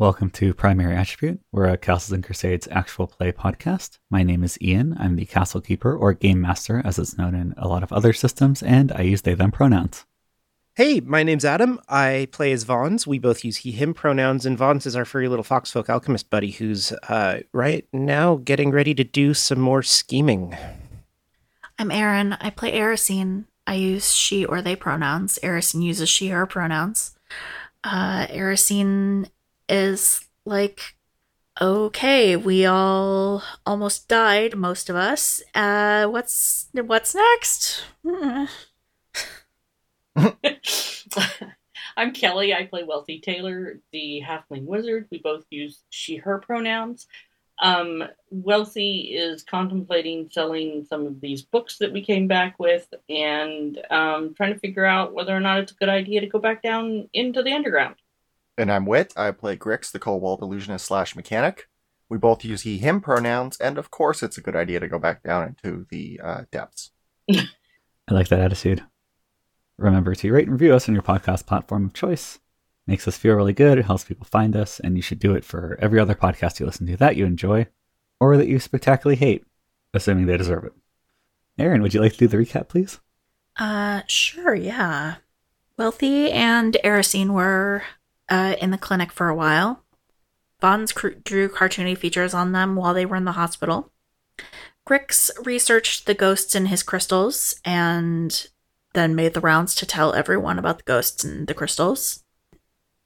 Welcome to Primary Attribute. We're a Castles and Crusades actual play podcast. My name is Ian. I'm the Castle Keeper, or Game Master, as it's known in a lot of other systems, and I use they them pronouns. Hey, my name's Adam. I play as Vons. We both use he, him pronouns, and Vons is our furry little foxfolk alchemist buddy who's uh, right now getting ready to do some more scheming. I'm Aaron. I play Erisine. I use she or they pronouns. Erisine uses she, her pronouns. Uh, Erisine is like, okay, we all almost died, most of us. Uh, what's what's next? I'm Kelly. I play Wealthy Taylor, the halfling wizard. We both use she, her pronouns. Um, Wealthy is contemplating selling some of these books that we came back with and um, trying to figure out whether or not it's a good idea to go back down into the underground. And I'm Wit. I play Grix, the Cobalt illusionist slash mechanic. We both use he, him pronouns, and of course, it's a good idea to go back down into the uh, depths. I like that attitude. Remember to rate and review us on your podcast platform of choice. Makes us feel really good. It helps people find us, and you should do it for every other podcast you listen to that you enjoy or that you spectacularly hate, assuming they deserve it. Aaron, would you like to do the recap, please? Uh, sure, yeah. Wealthy and Erisine were uh, in the clinic for a while. Vons cr- drew cartoony features on them while they were in the hospital. Grix researched the ghosts in his crystals and then made the rounds to tell everyone about the ghosts and the crystals.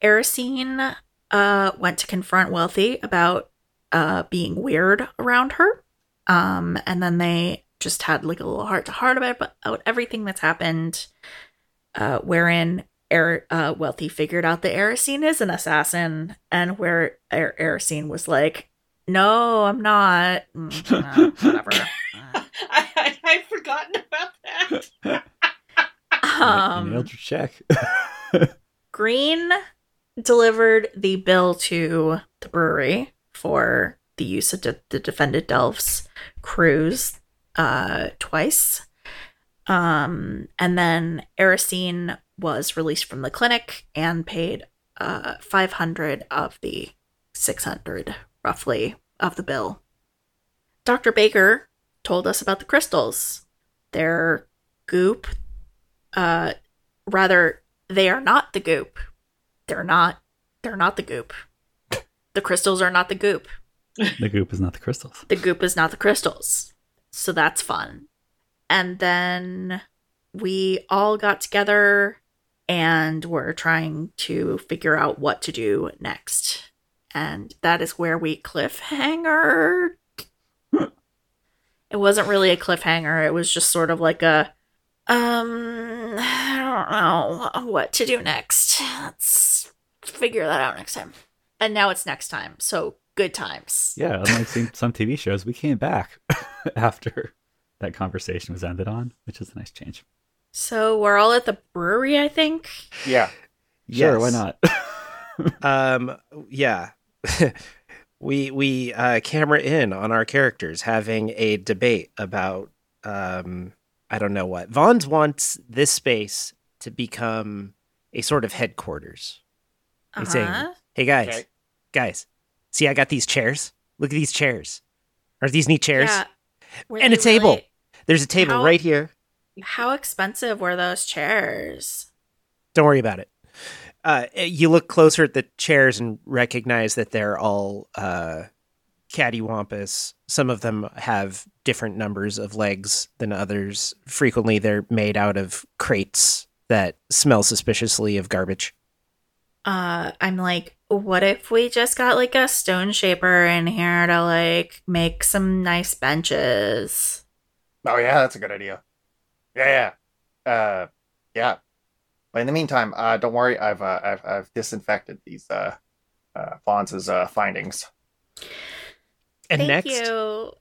Erisine uh, went to confront Wealthy about uh, being weird around her. Um, and then they just had like a little heart to heart about, everything that's happened, uh, wherein er- uh, Wealthy figured out that Erisine is an assassin, and where er- Erisine was like, no, I'm not. Mm, uh, whatever. Uh, I, I, I'd forgotten about that. um, nailed your check. Green delivered the bill to the brewery for the use of de- the defended Delves cruise uh, twice. Um, and then Erisine was released from the clinic and paid uh, 500 of the 600, roughly, of the bill. Dr. Baker told us about the crystals. They're goop. Uh, rather, they are not the goop. They're not. They're not the goop. The crystals are not the goop. the goop is not the crystals. The goop is not the crystals. So that's fun. And then we all got together and we're trying to figure out what to do next. And that is where we cliffhanger. it wasn't really a cliffhanger, it was just sort of like a um I don't know what to do next. Let's figure that out next time. And now it's next time. So good times. Yeah, unlike some, some TV shows, we came back after that conversation was ended on, which is a nice change. So we're all at the brewery, I think. Yeah. Sure, why not? Um, yeah. we we uh, camera in on our characters having a debate about um, I don't know what. Vons wants this space to become a sort of headquarters. He's saying, Uh-huh. "Hey guys, Okay. guys, see I got these chairs. Look at these chairs. Are these neat chairs? Yeah. Were And a they table. really- There's a table How- right here. How expensive were those chairs? Don't worry about it. Uh, you look closer at the chairs and recognize that they're all uh, cattywampus. Some of them have different numbers of legs than others. Frequently, they're made out of crates that smell suspiciously of garbage. Uh, I'm like, what if we just got like a stone shaper in here to like make some nice benches? Oh yeah, that's a good idea. Yeah, yeah, uh, yeah. But in the meantime, uh, don't worry. I've uh, I've, I've disinfected these uh, uh, Fonz's uh, findings. And Thank next, you.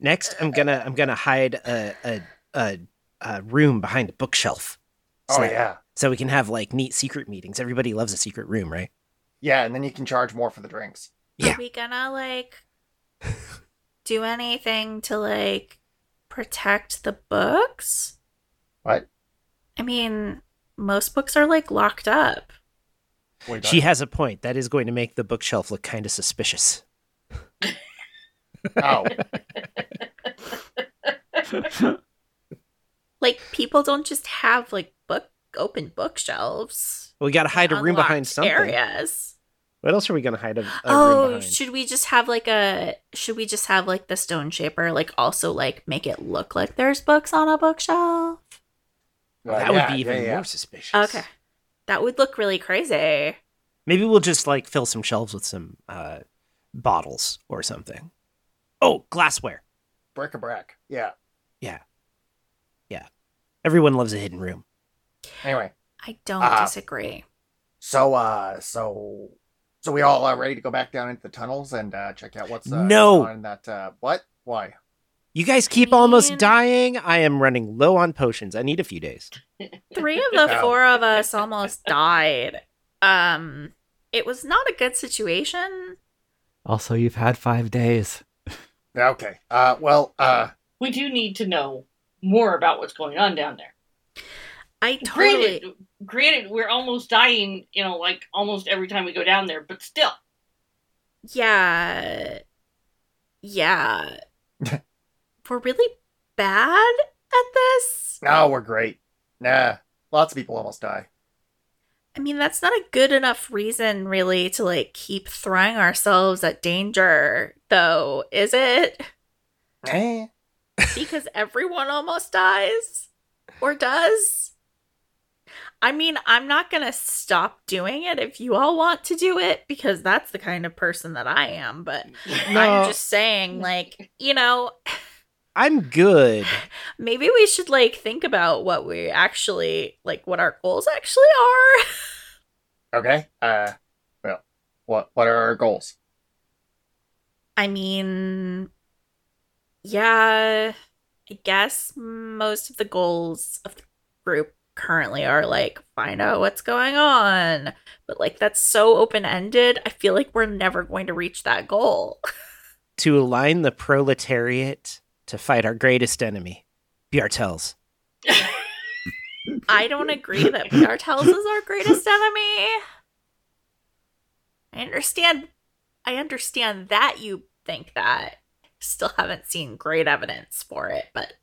next, I'm gonna I'm gonna hide a a, a, a room behind a bookshelf. Oh So- yeah, so we can have like neat secret meetings. Everybody loves a secret room, right? yeah, and then you can charge more for the drinks. Yeah. Are we gonna like do anything to like protect the books? What? I mean, most books are like locked up. Way She dark. has a point. That is going to make the bookshelf look kind of suspicious. Oh, Like people don't just have like book open bookshelves. Well, we got to hide a room behind Unlocked something. What What else are we going to hide a, a room oh, should we just have like a? Should we just have like the stone shaper like also like make it look like there's books on a bookshelf? Well, that yeah, would be even yeah, yeah. more suspicious. Okay, that would look really crazy. Maybe we'll just like fill some shelves with some uh, bottles or something. Oh, glassware. Bric-a-brac. Yeah. Yeah. Yeah. Everyone loves a hidden room. Anyway, I don't Ah. disagree. so uh, so so we all are ready to go back down into the tunnels and uh, check out what's uh, No. going on in that. Uh, what? Why? You guys keep almost mean- dying. I am running low on potions. I need a few days. Three of the Ow. four of us almost died. Um, it was not a good situation. also, you've had five days. Okay. Uh, well, uh, We do need to know more about what's going on down there. I totally. Granted, granted, we're almost dying, you know, like almost every time we go down there, but still. Yeah. Yeah. We're really bad at this. no, we're great. Nah, lots of people almost die. I mean, that's not a good enough reason, really, to like keep throwing ourselves at danger, though, is it? Eh. Because everyone almost dies or does. I mean, I'm not going to stop doing it if you all want to do it because that's the kind of person that I am, but No. I'm just saying like, you know, I'm good. maybe we should like think about what we actually like what our goals actually are. Okay. Uh, well, what what are our goals? I mean, yeah, I guess most of the goals of the group currently are like find out what's going on. But like that's so open-ended. I feel like we're never going to reach that goal. To align the proletariat to fight our greatest enemy, Bjartels. I don't agree that Bjartels is our greatest enemy. I understand I understand that you think that. Still haven't seen great evidence for it, but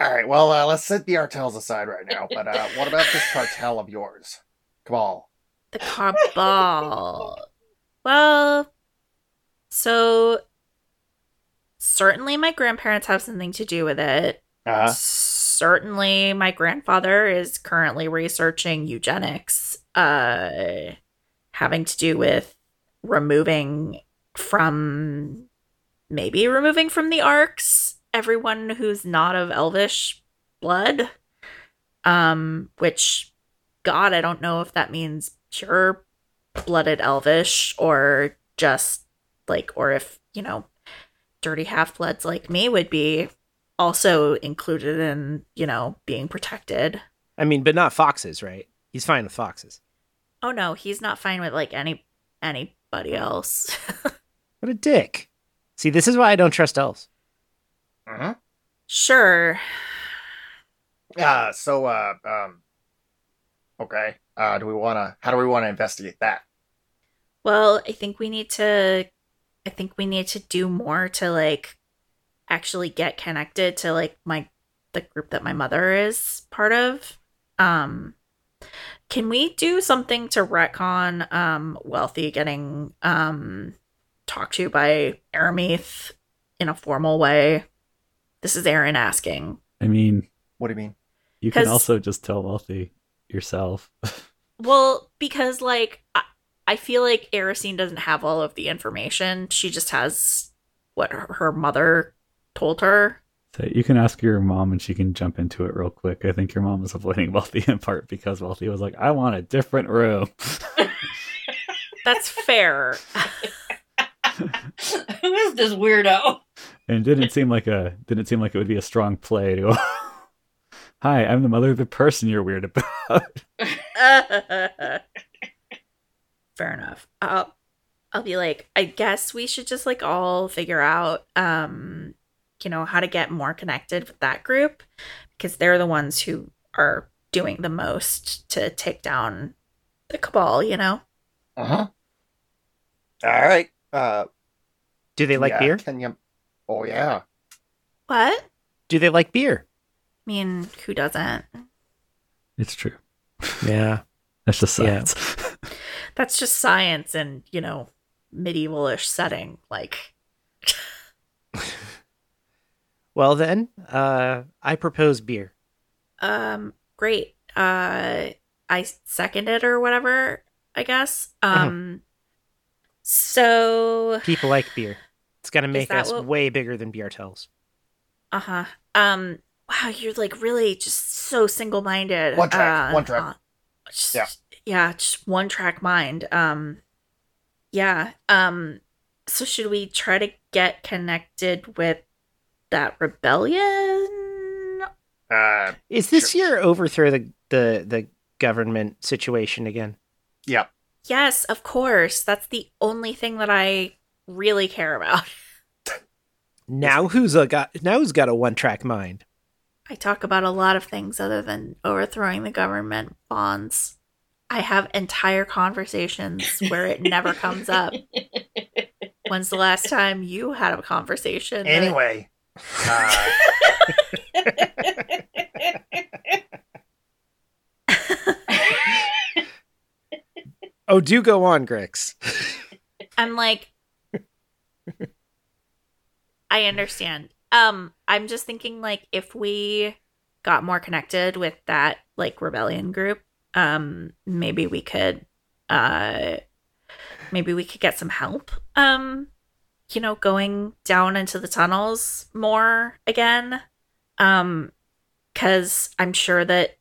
All right. Well, uh, let's set the Artels aside right now. But uh, what about this cartel of yours? Cabal. the cabal. well, so certainly my grandparents have something to do with it. Uh huh. Certainly my grandfather is currently researching eugenics, uh having to do with removing from maybe removing from the arcs everyone who's not of elvish blood. Um, which God, I don't know if that means pure blooded elvish or just like or if, you know, dirty half bloods like me would be also included in, you know, being protected. I mean, but not foxes, right? He's fine with foxes. Oh no, he's not fine with like any anybody else. What a dick. See, this is why I don't trust elves. hmm sure. Uh, so, uh, um, okay. Uh, do we want to? How do we want to investigate that? Well, I think we need to I think we need to do more to like actually get connected to like my the group that my mother is part of. Um can we do something to retcon um wealthy getting um talked to by Aramith in a formal way? This is Aaron asking. I mean, What do you mean? you can also just tell Wealthy yourself. Well, because like I, I feel like Erisine doesn't have all of the information. She just has what her, her mother told her. so you can ask your mom and she can jump into it real quick. I think your mom was avoiding Wealthy in part because Wealthy was like, I want a different room. That's fair. Who is this weirdo? and didn't seem like a didn't seem like it would be a strong play to go Hi, I'm the mother of the person you're weird about. Fair enough. I'll I'll be like, I guess we should just like all figure out um you know how to get more connected with that group because they're the ones who are doing the most to take down the cabal, you know. Uh huh. All right. Uh, Do they like yeah, beer? Can you? Oh yeah. What? Do they like beer? I mean, who doesn't? It's true. Yeah. That's just Yeah. science. That's just science and, you know, medievalish setting. Like, Well then, uh, I propose beer. um, great. Uh, I second it or whatever, I guess. Um, so, People like beer. It's gonna make us what- way bigger than Bjartels. uh huh. Um, wow, you're like really just so single minded. One track, Uh, one track. uh, just- Yeah. Yeah, just one track mind. Um, yeah. Um, so should we try to get connected with that rebellion? Uh, Is this Sure. your overthrow the the the government situation again? yeah. Yes, of course. That's the only thing that I really care about. Now who's a got now who's got a one track mind? I talk about a lot of things other than overthrowing the government Vons. I have entire conversations where it never comes up. When's the last time you had a conversation? that- Anyway. Uh, Oh, do go on, Grix. I'm like I understand. Um I'm just thinking like if we got more connected with that like rebellion group, um maybe we could uh maybe we could get some help. Um you know, going down into the tunnels more again. Um cuz I'm sure that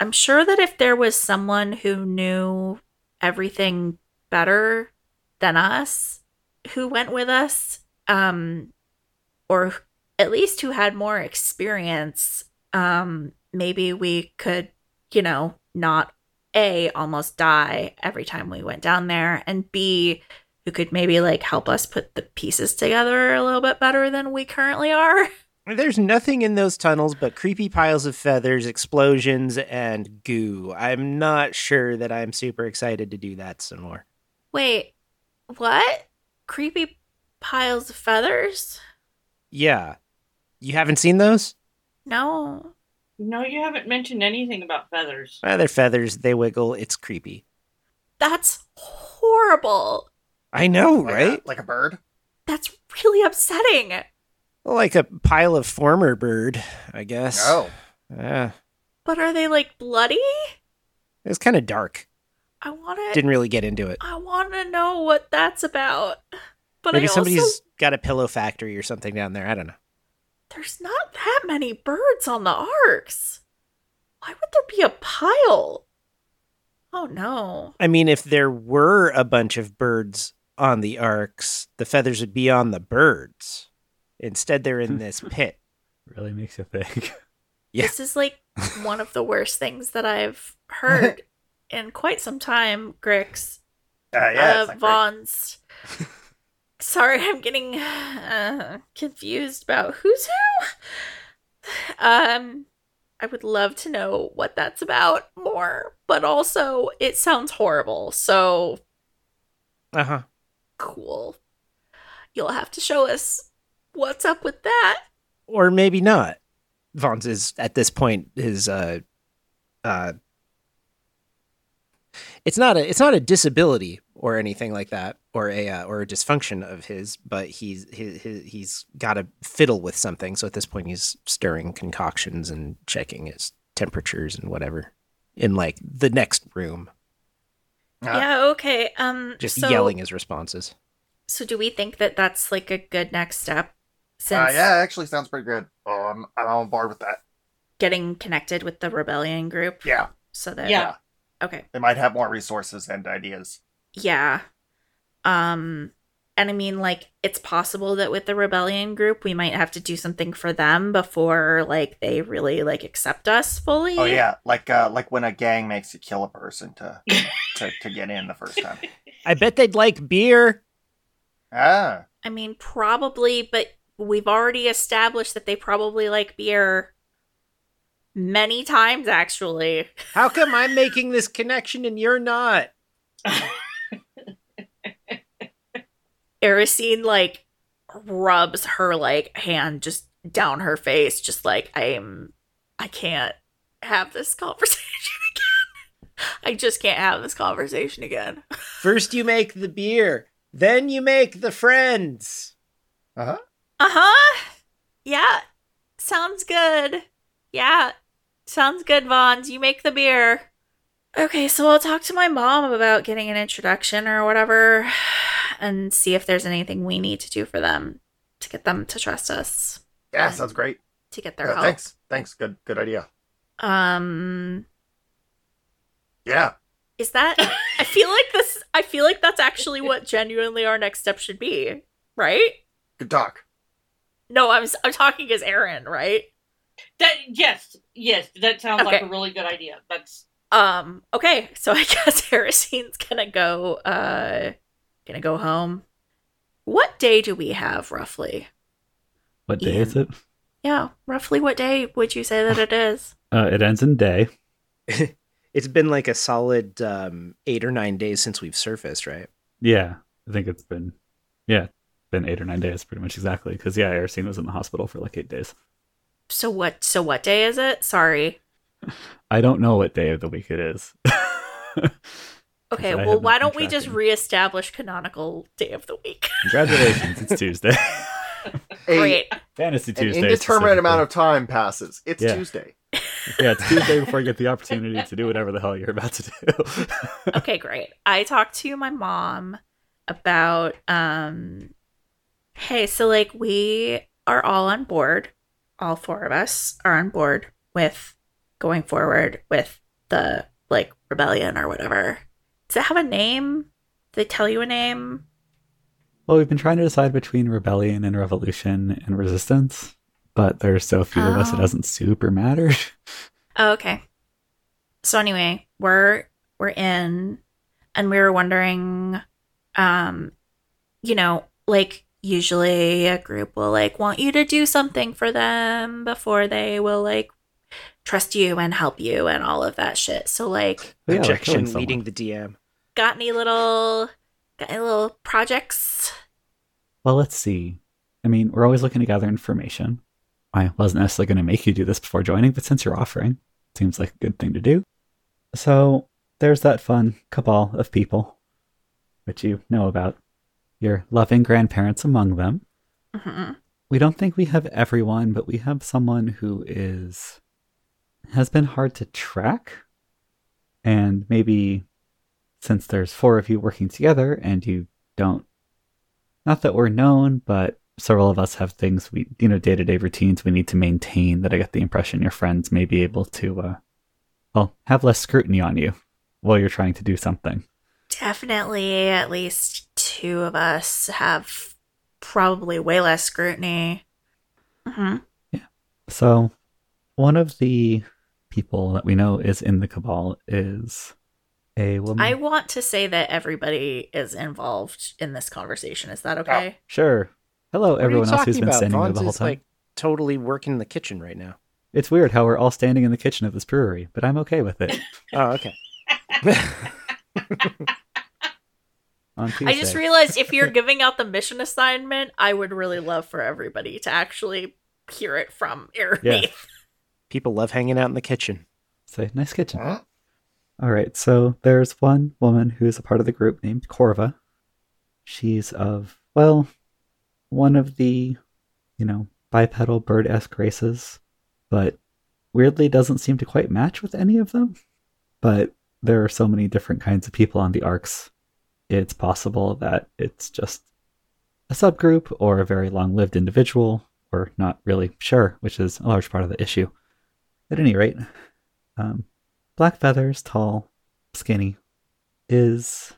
I'm sure that if there was someone who knew everything better than us who went with us um or at least who had more experience um maybe we could you know not a almost die every time we went down there and b who could maybe like help us put the pieces together a little bit better than we currently are There's nothing in those tunnels but creepy piles of feathers, explosions, and goo. I'm not sure that I'm super excited to do that some more. wait what creepy piles of feathers Yeah. You haven't seen those? no no, you haven't mentioned anything about feathers. Well, they're feathers, they wiggle, it's creepy. that's horrible I know, like right? A, like a bird. that's really upsetting Like a pile of former bird, I guess. Oh. Yeah. But are they like bloody? It was kind of dark. I want to. Didn't really get into it. I want to know what that's about. But Maybe I somebody's also got a pillow factory or something down there. I don't know. There's not that many birds on the arcs. Why would there be a pile? Oh no. I mean, if there were a bunch of birds on the arcs, the feathers would be on the birds. Instead, they're in this pit. really makes you think. Yeah. This is like one of the worst things that I've heard in quite some time, Grix. Uh, yeah. uh, Vons. Sorry, I'm getting uh, confused about who's who. Um, I would love to know what that's about more, but also it sounds horrible. So Uh huh. cool. You'll have to show us what's up with that. Or maybe not. Vons is at this point is uh uh it's not a it's not a disability or anything like that or a uh, or a dysfunction of his but he's he, he, he's got to fiddle with something so at this point he's stirring concoctions and checking his temperatures and whatever in like the next room Uh, yeah. Okay. Um. just so, yelling his responses So, do we think that that's like a good next step? Uh, Since yeah, actually sounds pretty good. Oh, I'm, I'm on board with that. getting connected with the rebellion group. Yeah, So that Yeah. Okay. they might have more resources and ideas. Yeah. Um and I mean like it's possible that with the rebellion group we might have to do something for them before like they really like accept us fully. Oh yeah, like uh, like when a gang makes you kill a person to to, to get in the first time. i bet they'd like beer Ah, I mean probably but we've already established that they probably like beer. many times actually. How come I'm making this connection and you're not? Erisine like rubs her like hand just down her face, just like I'm I can't have this conversation again. I just can't have this conversation again. First you make the beer, then you make the friends. Uh huh. Uh-huh. Yeah. Sounds good. Yeah. Sounds good, Vons. You make the beer. Okay, so I'll talk to my mom about getting an introduction or whatever and see if there's anything we need to do for them to get them to trust us. Yeah, sounds great. To get their Yeah, help. thanks. Thanks. Good. Good idea. Um Yeah. is that I feel like this I feel like that's actually what genuinely our next step should be, right? Good talk. No, I'm I'm talking as Aaron, right? That yes, yes, that sounds like a really good idea. That's Um, okay, so I guess Erisine's gonna go uh gonna go home. What day do we have roughly? What day Ian. is it? Yeah, roughly what day would you say that it is? Uh, it ends in day. It's been like a solid um, eight or nine days since we've surfaced, right? Yeah, I think it's been, yeah, been eight or nine days, pretty much exactly. Because yeah, Erisine was in the hospital for like eight days. So what so what day is it? Sorry. I don't know what day of the week it is. Okay, well why don't we just reestablish canonical day of the week? Congratulations, it's Tuesday. A, Great. Fantasy Tuesday. an Tuesday. indeterminate amount of time passes. It's Yeah. Tuesday. yeah, it's Tuesday before you get the opportunity to do whatever the hell you're about to do. okay, great. I talked to my mom about um hey, so like we are all on board. All four of us are on board with going forward with the like rebellion or whatever. Does it have a name? Did they tell you a name? well, we've been trying to decide between rebellion and revolution and resistance, but there's so few of us, it Oh. doesn't super matter. Oh, okay. So anyway, we're we're in and we were wondering um you know, like usually a group will like want you to do something for them before they will like trust you and help you and all of that shit. So like But yeah, Objection leading the DM. Got any little got any little projects? Well, let's see. I mean, we're always looking to gather information. I wasn't necessarily going to make you do this before joining, but since you're offering, seems like a good thing to do. So there's that fun cabal of people, which you know about. Your loving grandparents among them. hmm We don't think we have everyone, but we have someone who is has been hard to track. And maybe since there's four of you working together and you don't not that we're known, but several of us have things we you know, day to day routines we need to maintain that I get the impression your friends may be able to uh well, have less scrutiny on you while you're trying to do something. Definitely at least two of us have probably way less scrutiny. hmm Yeah. So, one of the people that we know is in the cabal is a woman. I want to say that everybody is involved in this conversation. Is that okay? Oh, sure. Hello, What everyone else who's been about? standing there Vons the whole is, time. like totally working in the kitchen right now. It's weird how we're all standing in the kitchen of this brewery, but I'm okay with it. Oh, okay. On I just realized if you're giving out the mission assignment, I would really love for everybody to actually hear it from Arameath. Yeah. People love hanging out in the kitchen. Say, nice kitchen. Huh? All right, so there's one woman who's a part of the group named Corva. She's of, well, one of the, you know, bipedal bird esque races, but weirdly doesn't seem to quite match with any of them. But there are so many different kinds of people on the arcs, it's possible that it's just a subgroup or a very long lived individual. We're not really sure, which is a large part of the issue. At any rate, um, Black Feathers, tall, skinny, is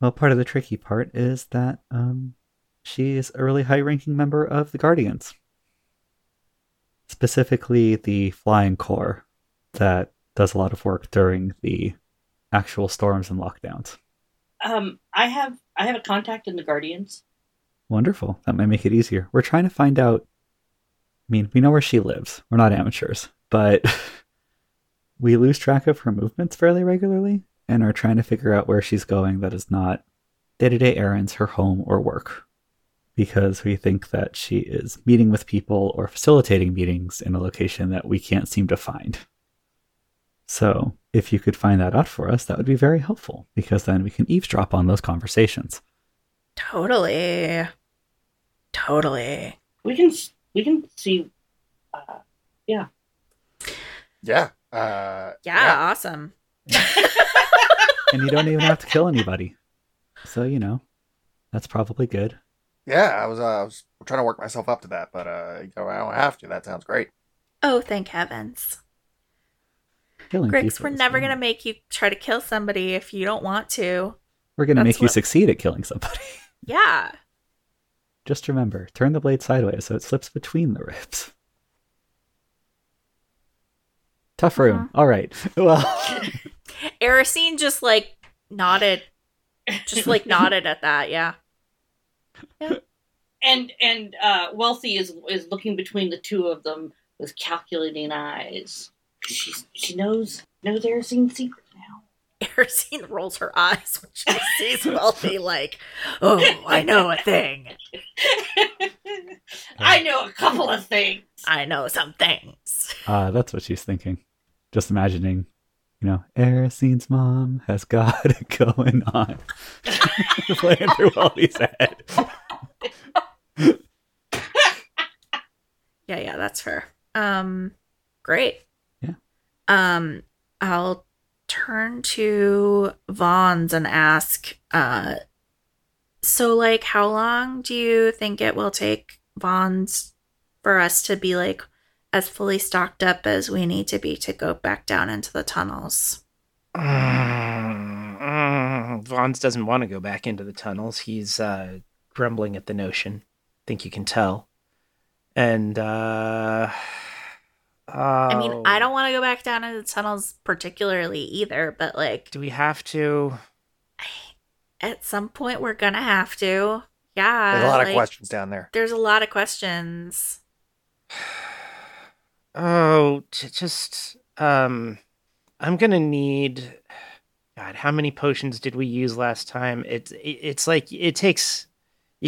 well. Part of the tricky part is that um, she is a really high-ranking member of the Guardians, specifically the Flying Corps, that does a lot of work during the actual storms and lockdowns. um I have I have a contact in the Guardians. Wonderful. That might make it easier. We're trying to find out. I mean, we know where she lives. We're not amateurs, but we lose track of her movements fairly regularly and are trying to figure out where she's going that is not day to day errands, her home, or work. Because we think that she is meeting with people or facilitating meetings in a location that we can't seem to find. So, if you could find that out for us, that would be very helpful because then we can eavesdrop on those conversations. Totally. Totally. We can we can see. Uh, yeah. Yeah. Uh, Yeah, awesome. And you don't even have to kill anybody. So, you know, that's probably good. Yeah, I was uh, I was trying to work myself up to that, but uh, you know, I don't have to. That sounds great. Oh, thank heavens. Killing Grix, people we're never going to make you try to kill somebody if you don't want to. We're going to That's make you succeed at killing somebody. Yeah. Just remember, turn the blade sideways so it slips between the ribs. Tough room. Uh-huh. All right. Well, Erisine just like nodded, just like nodded at that. Yeah. and and uh, Wealthy is is looking between the two of them with calculating eyes. She she knows knows Erisine's secret now. Erisine rolls her eyes when she sees Wealthy, like, oh, I know a thing. I know a couple of things. I know some things. uh, that's what she's thinking. Just imagining, you know, Erisine's mom has got it going on. Playing through Wally's head. Yeah, yeah, that's fair. Um, great. Yeah. Um, I'll turn to Vons and ask, uh, so like, how long do you think it will take Vons for us to be like as fully stocked up as we need to be to go back down into the tunnels? Mm, mm, Vons doesn't want to go back into the tunnels. He's uh, grumbling at the notion. I think you can tell. And uh, I mean, oh, I don't want to go back down into the tunnels particularly either, but like Do we have to? at some point we're gonna have to. Yeah. There's a lot of questions down there. There's a lot of questions. Oh, j- just um, I'm gonna need. God, how many potions did we use last time? It's it, it's like it takes.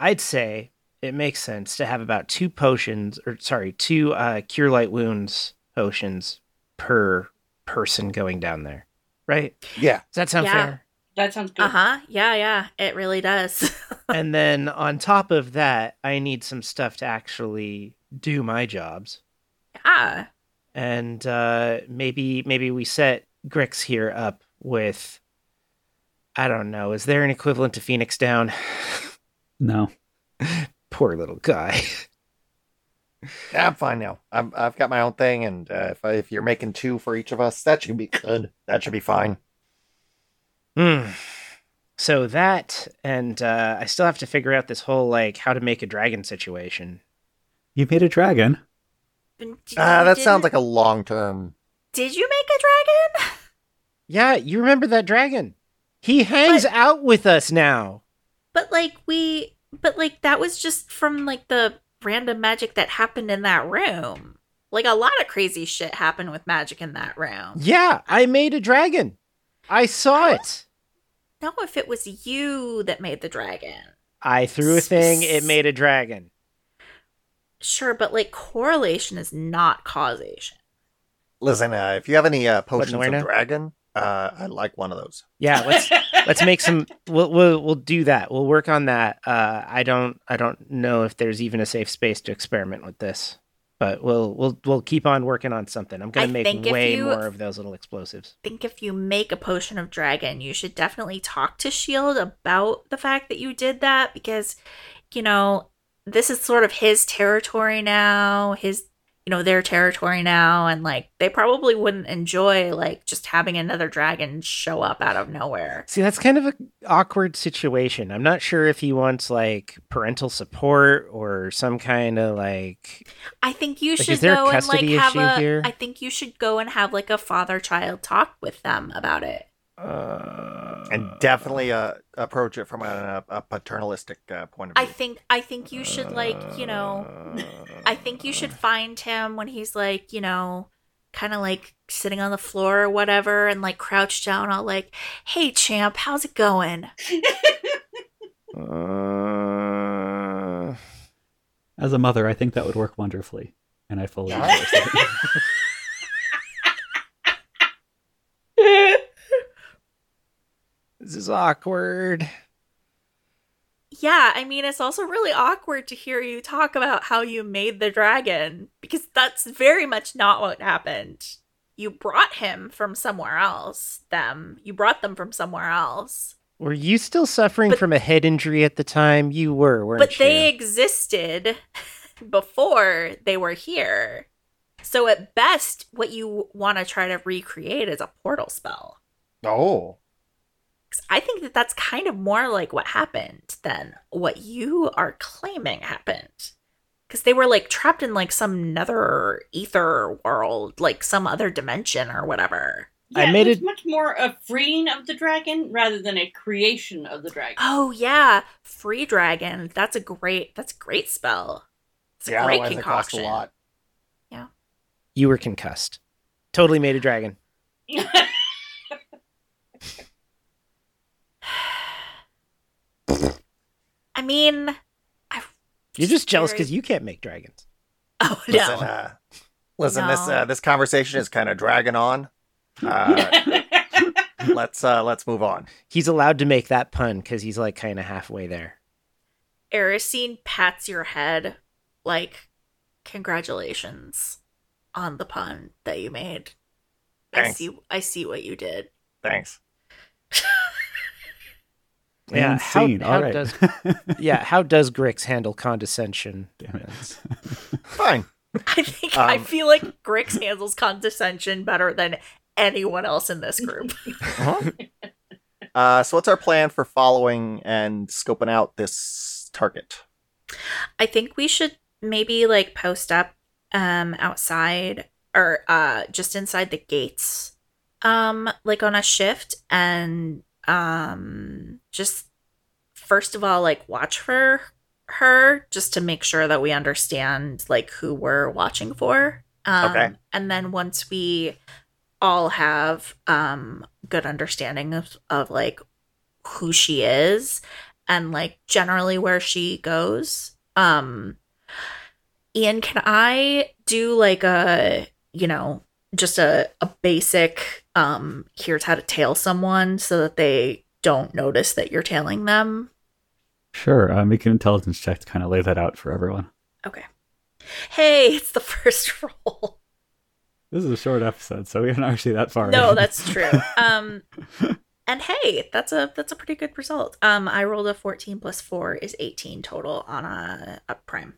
I'd say it makes sense to have about two potions, or sorry, two uh, cure light wounds potions per person going down there. Right? Yeah. Does that sound Yeah. fair? That sounds good. Uh huh. Yeah, yeah. It really does. and then on top of that, I need some stuff to actually do my jobs. yeah. and uh, maybe maybe we set Grix here up with I don't know. Is there an equivalent to Phoenix Down? No. Poor little guy. Yeah, I'm fine now. I'm, I've got my own thing, and uh, if, if you're making two for each of us, that should be good. That should be fine. Hmm. So that and uh, I still have to figure out this whole like how to make a dragon situation. You made a dragon. Ah, that sounds like a long term. Did you make a dragon? Yeah, you remember that dragon? He hangs But- out with us now. But like we, but like that was just from like the random magic that happened in that room. Like a lot of crazy shit happened with magic in that room. Yeah, I made a dragon. I saw it. Know if it was you that made the dragon. I threw a thing. It made a dragon. Sure, but like correlation is not causation. Listen, uh, if you have any uh, What, potions of dragon, uh, I'd like one of those. Yeah, let's let's make some we'll, we'll we'll do that we'll work on that uh i don't i don't know if there's even a safe space to experiment with this but we'll we'll we'll keep on working on something. I'm gonna I make way you- more of those little explosives. I think if you make a potion of dragon, you should definitely talk to Shield about the fact that you did that because, you know, this is sort of his territory now, his, you know, their territory now, and like they probably wouldn't enjoy like just having another dragon show up out of nowhere. see that's kind of a awkward situation i'm not sure if he wants like parental support or some kind of like I think you Like, is should go and like have issue a. I here? think you should go and have like a father child talk with them about it. Uh, and definitely uh, approach it from a, a paternalistic uh, point of view. I think I think you should like, you know, I think you should find him when he's like, you know, kind of like sitting on the floor or whatever and like crouched down all like, "Hey champ, how's it going?" Uh, As a mother, I think that would work wonderfully, and I fully Yeah. endorse it. This is awkward. Yeah, I mean, it's also really awkward to hear you talk about how you made the dragon because that's very much not what happened. You brought him from somewhere else. Them. You brought them from somewhere else. Were you still suffering But- from a head injury at the time? You were, weren't But you? they existed before they were here. So at best, what you want to try to recreate is a portal spell. oh, 'Cause I think that that's kind of more like what happened than what you are claiming happened. Because they were like trapped in like some nether ether world, like some other dimension or whatever. I Yeah, made it was it- much more a freeing of the dragon rather than a creation of the dragon. Oh yeah, free dragon. That's a great. That's a great spell. It's a yeah, great otherwise it costs a concoction. lot. You were concussed. Totally made a dragon. mean, I, You're just jealous very- because you can't make dragons. Oh no. Listen, uh, listen this uh, this conversation is kind of dragging on. Uh, let's uh, let's move on. He's allowed to make that pun because he's like kind of halfway there. Erisine pats your head like, congratulations on the pun that you made. I see. I see what you did. Thanks. Yeah, And how- scene. how All right. does- Yeah, how does Grix handle condescension? Damn it. Fine. I think I Um, feel like Grix handles condescension better than anyone else in this group. Uh-huh. Uh, so what's our plan for following and scoping out this target? I think we should maybe like post up um outside or uh just inside the gates um like on a shift and um just first of all like watch for her just to make sure that we understand like who we're watching for um Okay. and then once we all have um good understanding of of like who she is and like generally where she goes um ian can i do like a you know just a, a basic um here's how to tail someone so that they don't notice that you're tailing them Sure. Uh, make an intelligence check to kind of lay that out for everyone. okay hey it's the first roll This is a short episode, so we haven't actually that far. no in. that's true um and hey that's a that's a pretty good result um i rolled a 14 plus 4 is 18 total on a, a prime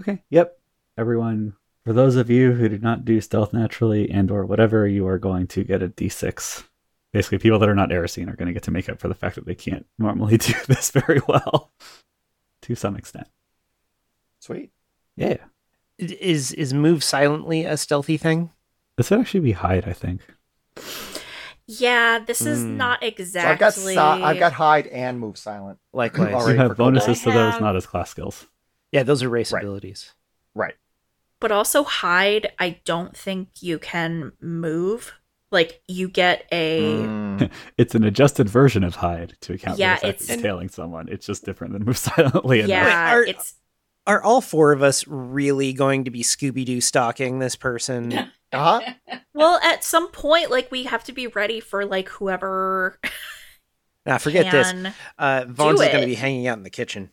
Okay. Yep. Everyone, for those of you who do not do stealth naturally and or whatever, you are going to get a d6. Basically, people that are not Erisine are going to get to make up for the fact that they can't normally do this very well, to some extent. Sweet. Yeah. Is is move silently a stealthy thing? This would actually be hide, I think. yeah this is Hmm. not So exactly I've got si- I've got hide and move silent. Likewise. Already you have bonuses to I those, not as class skills. Yeah, those are race Right. abilities. Right. but also hide i don't think you can move like you get a Mm, It's an adjusted version of hide to account Yeah, for the fact it's- that it's tailing someone. It's just different than move silently. and yeah are- it's Are all four of us really going to be Scooby Doo stalking this person? uh-huh. well at some point like we have to be ready for like whoever Nah, forget this. can- Uh, Vons is going to be hanging out in the kitchen.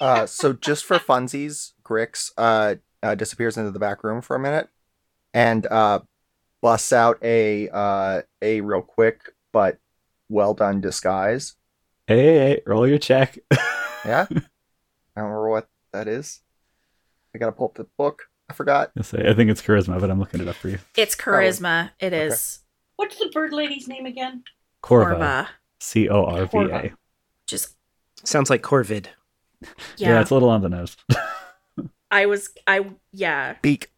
Uh, so just for funsies, Grix uh, uh, disappears into the back room for a minute and uh, busts out a uh, a real quick but well done disguise. Hey, hey, hey, roll your check. Yeah, I don't remember what that is. I gotta pull up the book. I forgot. I say, I think it's charisma, but I'm looking it up for you. it's charisma It Okay. is What's the bird lady's name again? Corva. Corva. C O R V A. Corva. just Sounds like Corvid. Yeah. yeah, it's a little on the nose. i was i yeah Beak.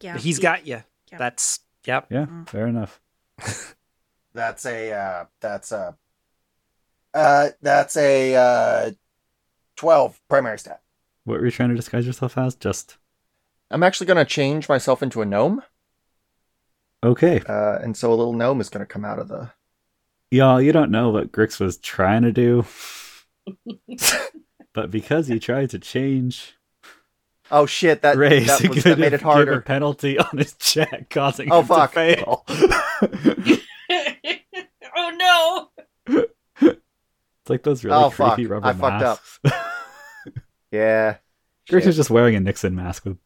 yeah He's he- got you. yeah. That's, yep. yeah, Mm. fair enough. That's a uh, that's a uh, that's a uh, twelve primary stat. What were you trying to disguise yourself as? Just I'm actually gonna change myself into a gnome, okay. uh, and so a little gnome is gonna come out of the. Y'all, you don't know what Grix was trying to do. but because he tried to change Oh shit! That race, that, he was, that made it give a harder. penalty on his check, causing Oh, him fuck. to fail. oh no! it's like those really Oh, fuck. creepy rubber I fucked up. masks. Yeah. Grix Shit. is just wearing a Nixon mask with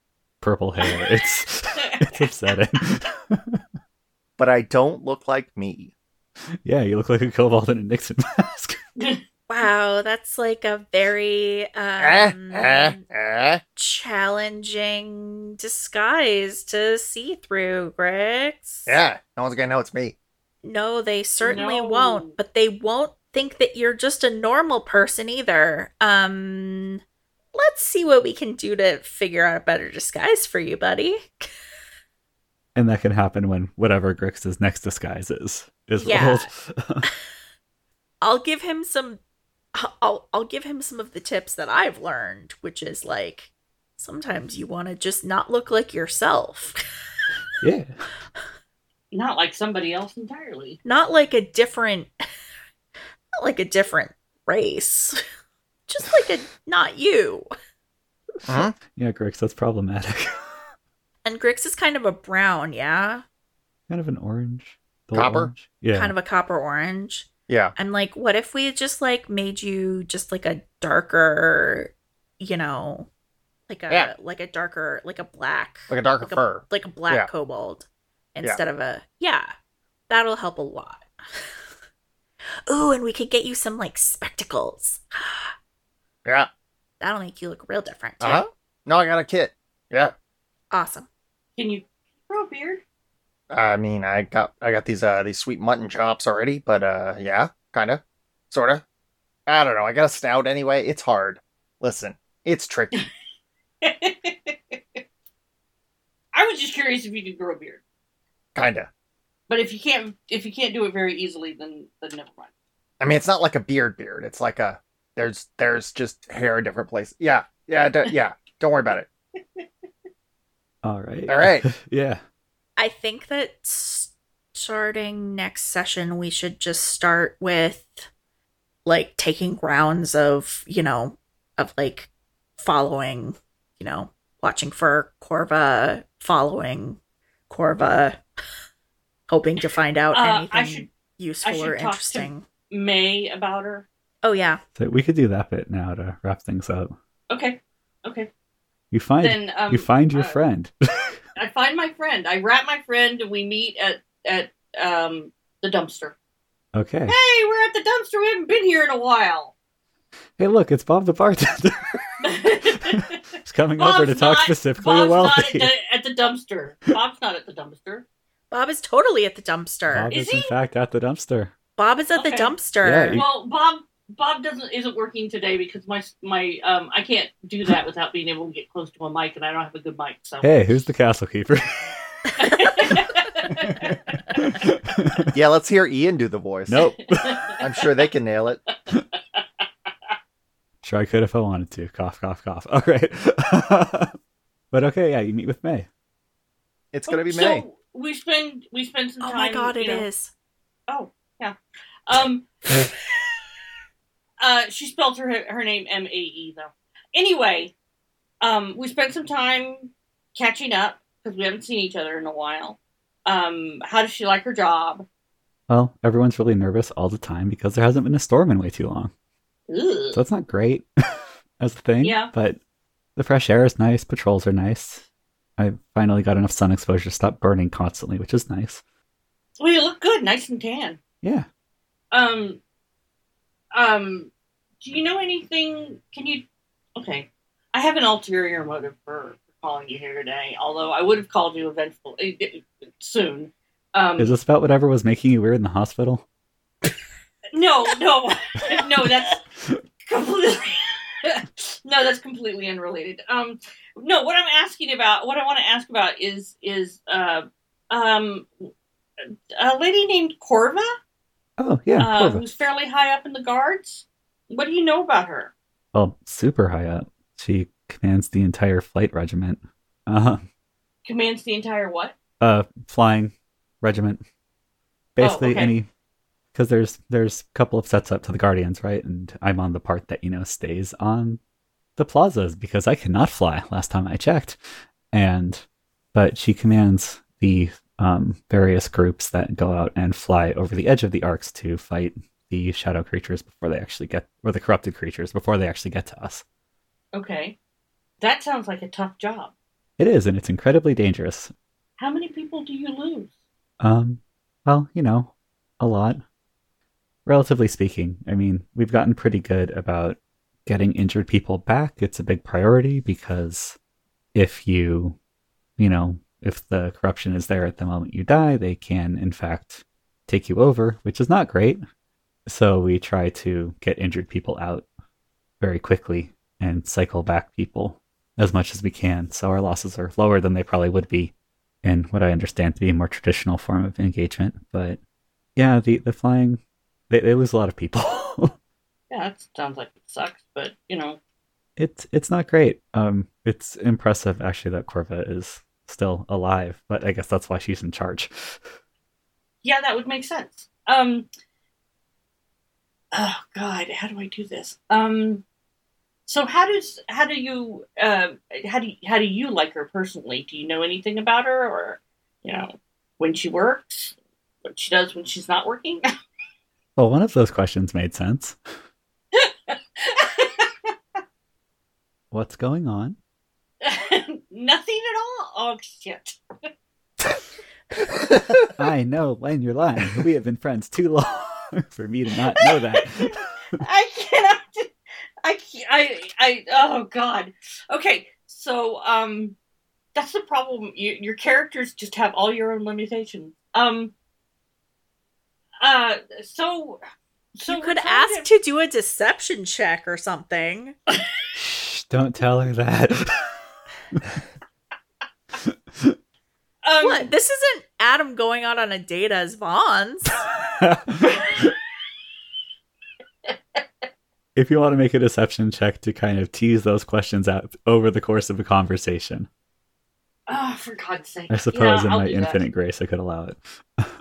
purple hair. It's it's upsetting. But I don't look like me. yeah, you look like a kobold in a Nixon mask. Wow, that's like a very um, eh, eh. challenging disguise to see through, Grix. Yeah, no one's gonna know it's me. No, they certainly No. won't, but they won't think that you're just a normal person either. Um let's see what we can do to figure out a better disguise for you, buddy. And that can happen when whatever Grix's next disguise is is Yeah. rolled. I'll give him some I'll I'll give him some of the tips that I've learned, which is like sometimes you want to just not look like yourself. yeah. Not like somebody else entirely. not like a different not like a different race. Just like a not you. Huh? Yeah, Grix, that's problematic. And Grix is kind of a brown, yeah? kind of an orange. Copper? orange. Yeah. Kind of a copper orange. Yeah. And like what if we just like made you just like a darker, you know, like a Yeah. like a darker like a black Like a darker like a, fur. like a black Yeah. kobold instead of a yeah. That'll help a lot. Ooh, and we could get you some like spectacles. Yeah. That'll make you look real different too. Uh huh. No, I got a kit. Yeah. Awesome. Can you grow a beard? I mean, I got I got these uh these sweet mutton chops already, but uh yeah, kind of, sort of. I don't know. I got a snout anyway. It's hard. Listen, it's tricky. I was just curious if you could grow a beard. kind of. But if you can't, if you can't do it very easily, then then never mind. I mean, it's not like a beard beard. It's like a there's there's just hair in different places. Yeah, yeah, d- yeah. Don't worry about it. All right. All right. yeah. I think that starting next session, we should just start with like taking rounds of, you know, of like following, you know, watching for Corva, following Corva, hoping to find out Uh, I anything should- useful should or talk to- interesting. May about her. Oh, yeah. So we could do that bit now to wrap things up. Okay, okay. You find then um, you find your uh, friend. I find my friend. I wrap my friend, and we meet at at um the dumpster. okay. Hey, we're at the dumpster. We haven't been here in a while. Hey, look, it's Bob the bartender. He's coming over to Bob's talk specifically Bob's to not at the, at the dumpster. Bob's not at the dumpster. Bob is totally at the dumpster. Bob Is is, in fact at the dumpster. Bob is at the dumpster. Yeah, you- Well, Bob Bob doesn't isn't working today because my my um I can't do that without being able to get close to a mic, and I don't have a good mic. So Hey, who's the castle keeper? Yeah, let's hear Ian do the voice. nope. I'm sure they can nail it. Sure, I could if I wanted to. Cough, cough, cough. All right. but okay, yeah, you meet with May. It's gonna be so May. we spend we spend some time. Oh time. my god, it you is. Oh yeah. Um. Uh, she spelled her her name M A E though. Anyway, um, we spent some time catching up because we haven't seen each other in a while. Um, how does she like her job? Well, everyone's really nervous all the time because there hasn't been a storm in way too long. Ugh. So it's not great as a thing. Yeah. But the fresh air is nice. Patrols are nice. I finally got enough sun exposure to stop burning constantly, which is nice. Well, you look good, nice and tan. Yeah. Um, um, do you know anything? Can you? Okay, I have an ulterior motive for, for calling you here today. Although I would have called you eventful eh, eh, soon. Um, Is this about whatever was making you weird in the hospital? no, no, no. That's completely. no, that's completely unrelated. Um, no, what I'm asking about, what I want to ask about is is uh, um, a lady named Corva. Oh yeah, uh, who's fairly high up in the guards. What do you know about her? Well, super high up. She commands the entire flight regiment. Uh, Commands the entire what? uh, flying regiment. Basically, okay. any because there's there's a couple of sets up to the guardians, right? And I'm on the part that you know stays on the plazas because I cannot fly. Last time I checked, and but she commands the um, various groups that go out and fly over the edge of the arcs to fight the shadow creatures before they actually get, or the corrupted creatures before they actually get to us. Okay. That sounds like a tough job. It is, and it's incredibly dangerous. How many people do you lose? Um, well, you know, a lot. Relatively speaking, I mean, we've gotten pretty good about getting injured people back. It's a big priority because if you, you know, if the corruption is there at the moment you die, they can, in fact, take you over, which is not great. So we try to get injured people out very quickly and cycle back people as much as we can. So our losses are lower than they probably would be in what I understand to be a more traditional form of engagement. But yeah, the, the flying, they, they lose a lot of people. Yeah, that sounds like it sucks, but you know, it's it's not great. Um, it's impressive actually that Corva is still alive, but I guess that's why she's in charge. yeah, that would make sense. Um. Oh God, how do I do this? Um. So how does how do you uh how do you, how do you like her personally? Do you know anything about her, or you know when she works, what she does when she's not working? Well, one of those questions made sense. What's going on? Nothing at all. Oh shit. I know when you're lying. We have been friends too long for me to not know that. I cannot. I can't, I I oh god. Okay, so um, that's the problem. You, your characters just have all your own limitations. Um. Uh. So. So you could trying ask to do a deception check or something. Shh, don't tell her that. Um, what? This isn't Adam going out on a date as Vons. if you want to make a deception check to kind of tease those questions out over the course of a conversation, Oh, for God's sake! I suppose Yeah, in I'll my do that. infinite grace I could allow it.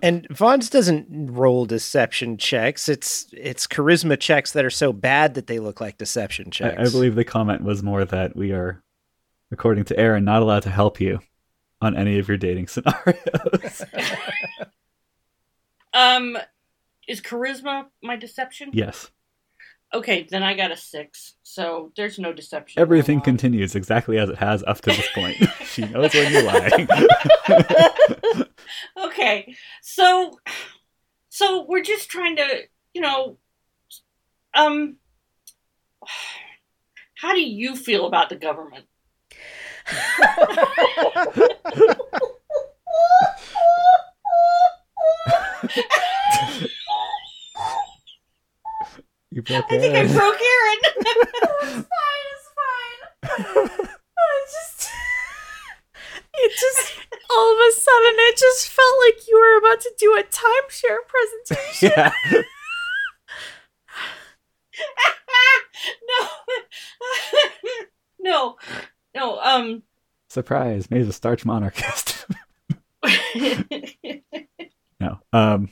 And Vons doesn't roll deception checks. It's it's charisma checks that are so bad that they look like deception checks. I, I believe the comment was more that we are, according to Aaron, not allowed to help you on any of your dating scenarios. Um, is charisma my deception? yes. Okay, then I got a six. So there's no deception. Everything continues exactly as it has up to this point. she knows when you're lying. okay so so we're just trying to you know um how do you feel about the government you broke i think i broke aaron it's fine, it's fine. I just it just all of a sudden it just felt like you were about to do a timeshare presentation. yeah. no no no um Surprise, May's a starch monarchist. no. Um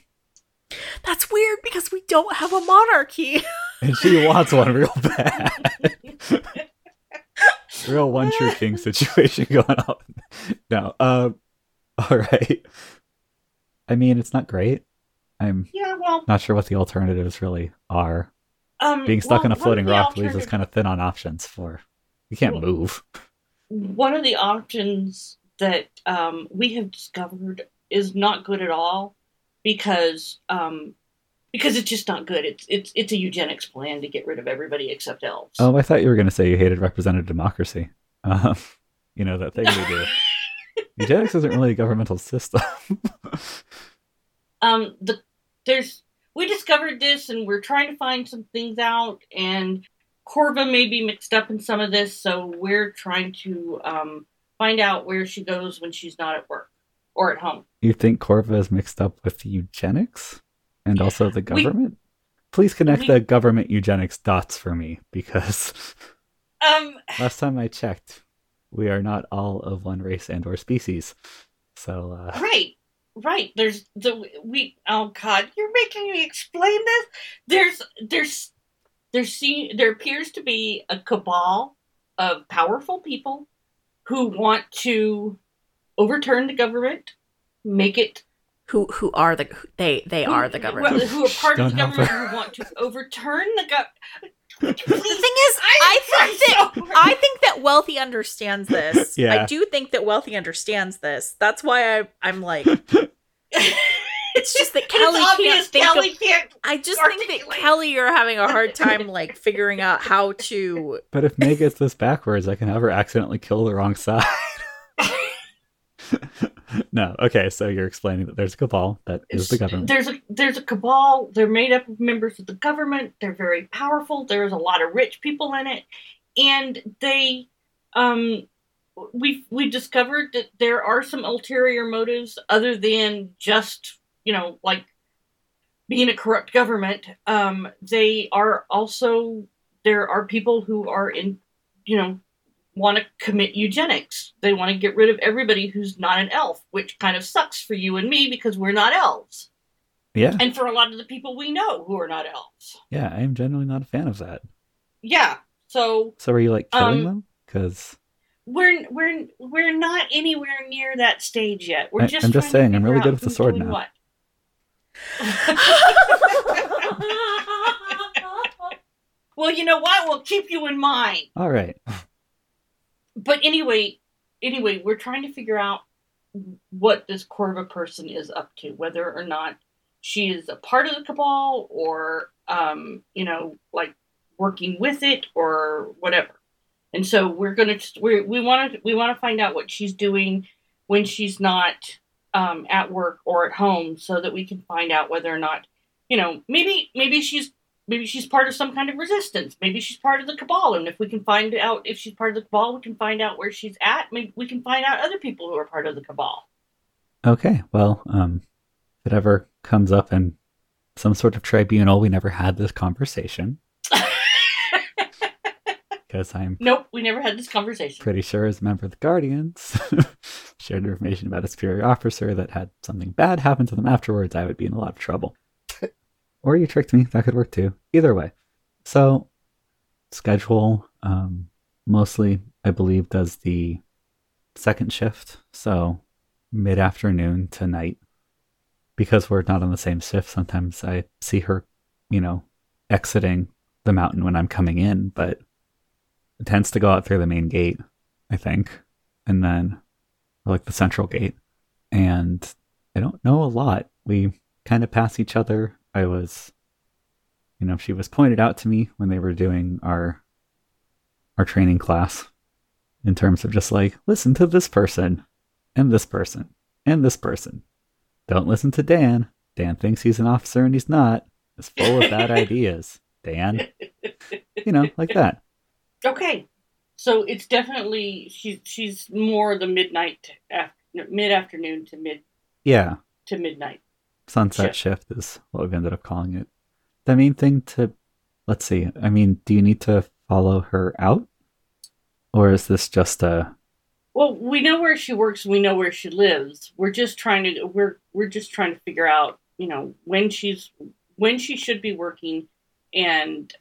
That's weird because we don't have a monarchy. and she wants one real bad. real one true king situation going on. No. Um all right. I mean, it's not great. I'm yeah well not sure what the alternatives really are. um Being stuck well, on a floating rock leaves us kind of thin on options for. You can't move. One of the options that um, we have discovered is not good at all because um, because it's just not good. It's it's it's a eugenics plan to get rid of everybody except elves. Oh, I thought you were going to say you hated representative democracy. Um, you know that thing we do. Eugenics isn't really a governmental system. um, the there's we discovered this and we're trying to find some things out and Corva may be mixed up in some of this, so we're trying to um, find out where she goes when she's not at work or at home. you think Corva is mixed up with eugenics? And also the We- government? Please connect we- the government eugenics dots for me because Um, last time I checked, we are not all of one race and or species. So uh, right, right. There's the we. Oh God, you're making me explain this. There's there's there's see there appears to be a cabal of powerful people who want to overturn the government, make it Who who are the they they who- are the government. well, who are part of the Don't help government who want to overturn the government. the thing is, I think that I think that Wealthy understands this. Yeah. I do think that Wealthy understands this. That's why I I'm like it's just that Kelly it's can't think Kelly of can't. I just think that. Kelly you're having a hard time like figuring out how to but if May gets this backwards, I can have her accidentally kill the wrong side. no, okay, so you're explaining that there's a cabal that is the government. There's a there's a cabal. They're made up of members of the government. They're very powerful. There's a lot of rich people in it, and they um we we discovered that there are some ulterior motives other than just you know like being a corrupt government. Um, they are also there are people who are in you know want to commit eugenics. They want to get rid of everybody who's not an elf, which kind of sucks for you and me because we're not elves. Yeah, And for a lot of the people we know who are not elves. yeah, I am generally not a fan of that. Yeah. So So are you like killing Um, them? Because we're we're we're not anywhere near that stage yet. We're I- just I'm just saying, I'm really good with the sword now. what. well, you know what? We'll keep you in mind. all right, but anyway, anyway, we're trying to figure out what this Corva person is up to, whether or not she is a part of the cabal or, um, you know, like working with it or whatever. And so we're gonna we we want to we want to find out what she's doing when she's not um, at work or at home, so that we can find out whether or not, you know, maybe maybe she's maybe she's part of some kind of resistance. Maybe she's part of the cabal, and if we can find out if she's part of the cabal, we can find out where she's at. Maybe we can find out other people who are part of the cabal. okay. Well, um, if it ever comes up in some sort of tribunal, we never had this conversation because I'm Nope, we never had this conversation. pretty sure as a member of the Guardians shared information about a superior officer that had something bad happen to them afterwards, I would be in a lot of trouble. or you tricked me, that could work too. Either way. So, schedule um, mostly, I believe, does the second shift. So, mid afternoon to night. Because we're not on the same shift, sometimes I see her, you know, exiting the mountain when I'm coming in, but it tends to go out through the main gate, I think, and then like the central gate. And I don't know a lot. We kind of pass each other. I was, you know, she was pointed out to me when they were doing our our training class, in terms of just like listen to this person, and this person, and this person. Don't listen to Dan. Dan thinks he's an officer and he's not. He's full of bad ideas. Dan, you know, like that. Okay, so it's definitely she's she's more the midnight after mid afternoon to mid Yeah, to midnight. sunset shift is what we've ended up calling it. The main thing to let's see. I mean, do you need to follow her out, or is this just a Well, we know where she works. We know where she lives. We're just trying to we're we're just trying to figure out, you know, when she's when she should be working, and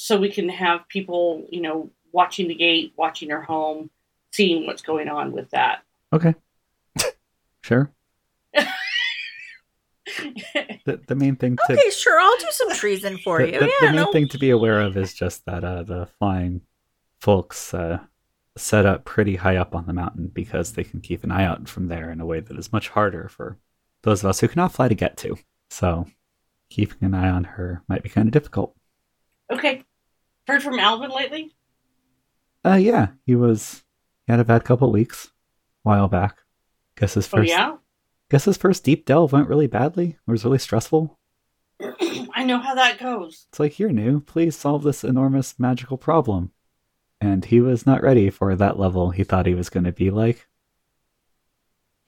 so we can have people, you know, watching the gate, watching her home, seeing what's going on with that. okay? sure. The the main thing to Okay, sure, I'll do some treason for the, you. the- yeah, the main no. thing to be aware of is just that uh, the flying folks uh, set up pretty high up on the mountain because they can keep an eye out from there in a way that is much harder for those of us who cannot fly to get to. So keeping an eye on her might be kind of difficult. okay, heard from Alvin lately? Uh, yeah, he was. He had a bad couple weeks, a while back. Guess his first. Oh yeah, Guess his first deep delve went really badly. It was really stressful. I know how that goes. It's like you're new. Please solve this enormous magical problem. And he was not ready for that level. He thought he was going to be like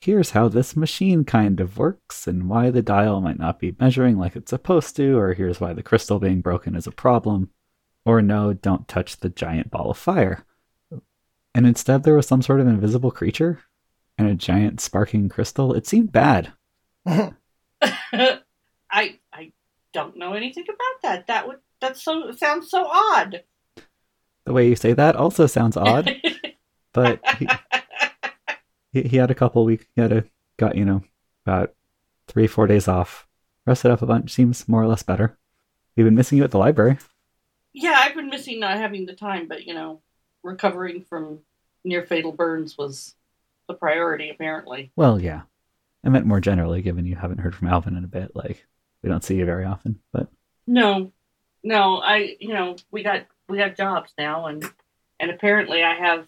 here's how this machine kind of works and why the dial might not be measuring like it's supposed to, or here's why the crystal being broken is a problem, or no, don't touch the giant ball of fire. And instead, there was some sort of invisible creature and a giant sparking crystal. It seemed bad. I I don't know anything about that. That would that so sounds so odd. The way you say that also sounds odd, but he, he, he had a couple weeks, he had a, got, you know, about three, four days off. Rested up a bunch, seems more or less better. We've been missing you at the library. Yeah, I've been missing not having the time, but you know, recovering from near fatal burns was the priority apparently. Well, yeah. I meant more generally, given you haven't heard from Alvin in a bit. Like, we don't see you very often, but No, no, I you know we got we got jobs now, and and apparently I have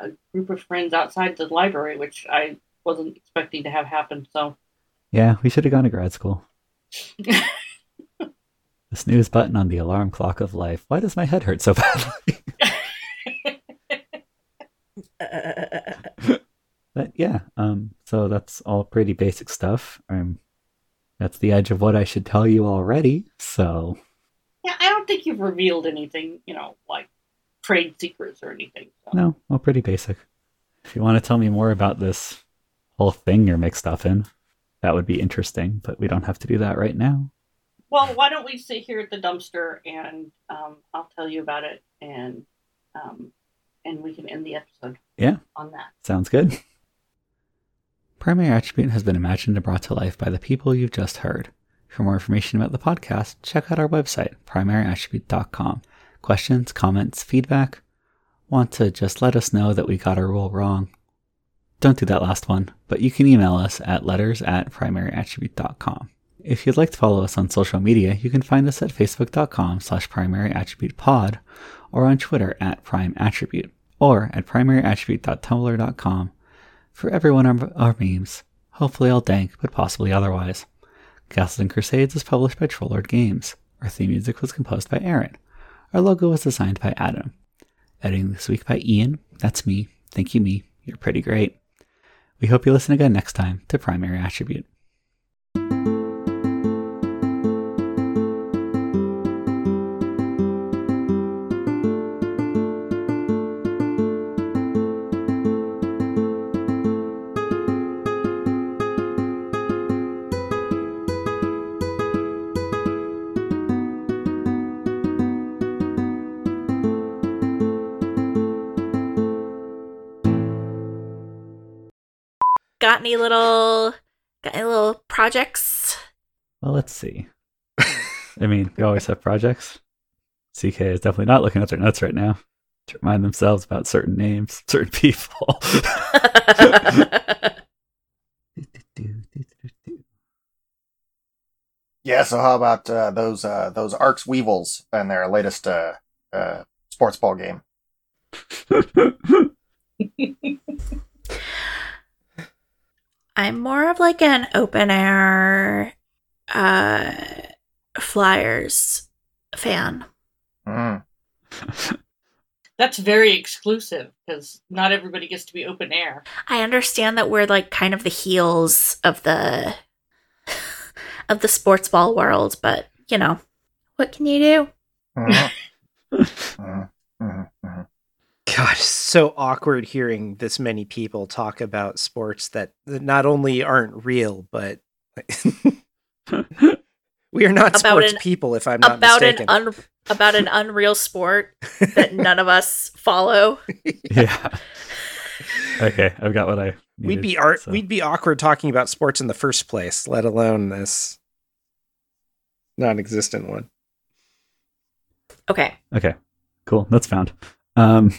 a group of friends outside the library, which I wasn't expecting to have happen. So yeah, we should have gone to grad school. The snooze button on the alarm clock of life. Why does my head hurt so badly? but yeah, um, so that's all pretty basic stuff. Um, that's the edge of what I should tell you already. So yeah, I don't think you've revealed anything, you know, like trade secrets or anything. So. no, well, pretty basic. If you want to tell me more about this whole thing you're mixed up in, that would be interesting. But we don't have to do that right now. Well, why don't we sit here at the dumpster and um, I'll tell you about it, and um, and we can end the episode. Yeah. On that. Sounds good. Primary Attribute has been imagined and brought to life by the people you've just heard. For more information about the podcast, check out our website, primaryattribute.com. Questions, comments, feedback? Want to just let us know that we got our rule wrong? Don't do that last one, but you can email us at letters at primaryattribute.com. If you'd like to follow us on social media, you can find us at facebook.com slash primaryattributepod or on Twitter at primeattribute or at primaryattribute.tumblr.com for every one of our memes, hopefully all dank, but possibly otherwise. Castles and Crusades is published by Troll Lord Games. Our theme music was composed by Aaron. Our logo was designed by Adam. Editing this week by Ian. That's me. Thank you, me. You're pretty great. We hope you listen again next time to Primary Attribute. Got any little got any little projects? Well, let's see. I mean, we always have projects. CK is definitely not looking at their notes right now to remind themselves about certain names, certain people. Yeah, so how about uh, those uh, those Arcs Weevils and their latest uh, uh, sports ball game? I'm more of like an open air uh flyers fan. Mm. That's very exclusive because not everybody gets to be open air. I understand that we're like kind of the heels of the of the sports ball world, but you know, what can you do? Mhm. Mhm. God, it's so awkward hearing this many people talk about sports that that not only aren't real, but we are not About sports an- people. If I'm not about mistaken, an un- about an unreal sport that none of us follow. yeah. Okay, I've got what I. we'd be art. so- We'd be awkward talking about sports in the first place, let alone this non-existent one. Okay. Okay, cool. That's found. Um,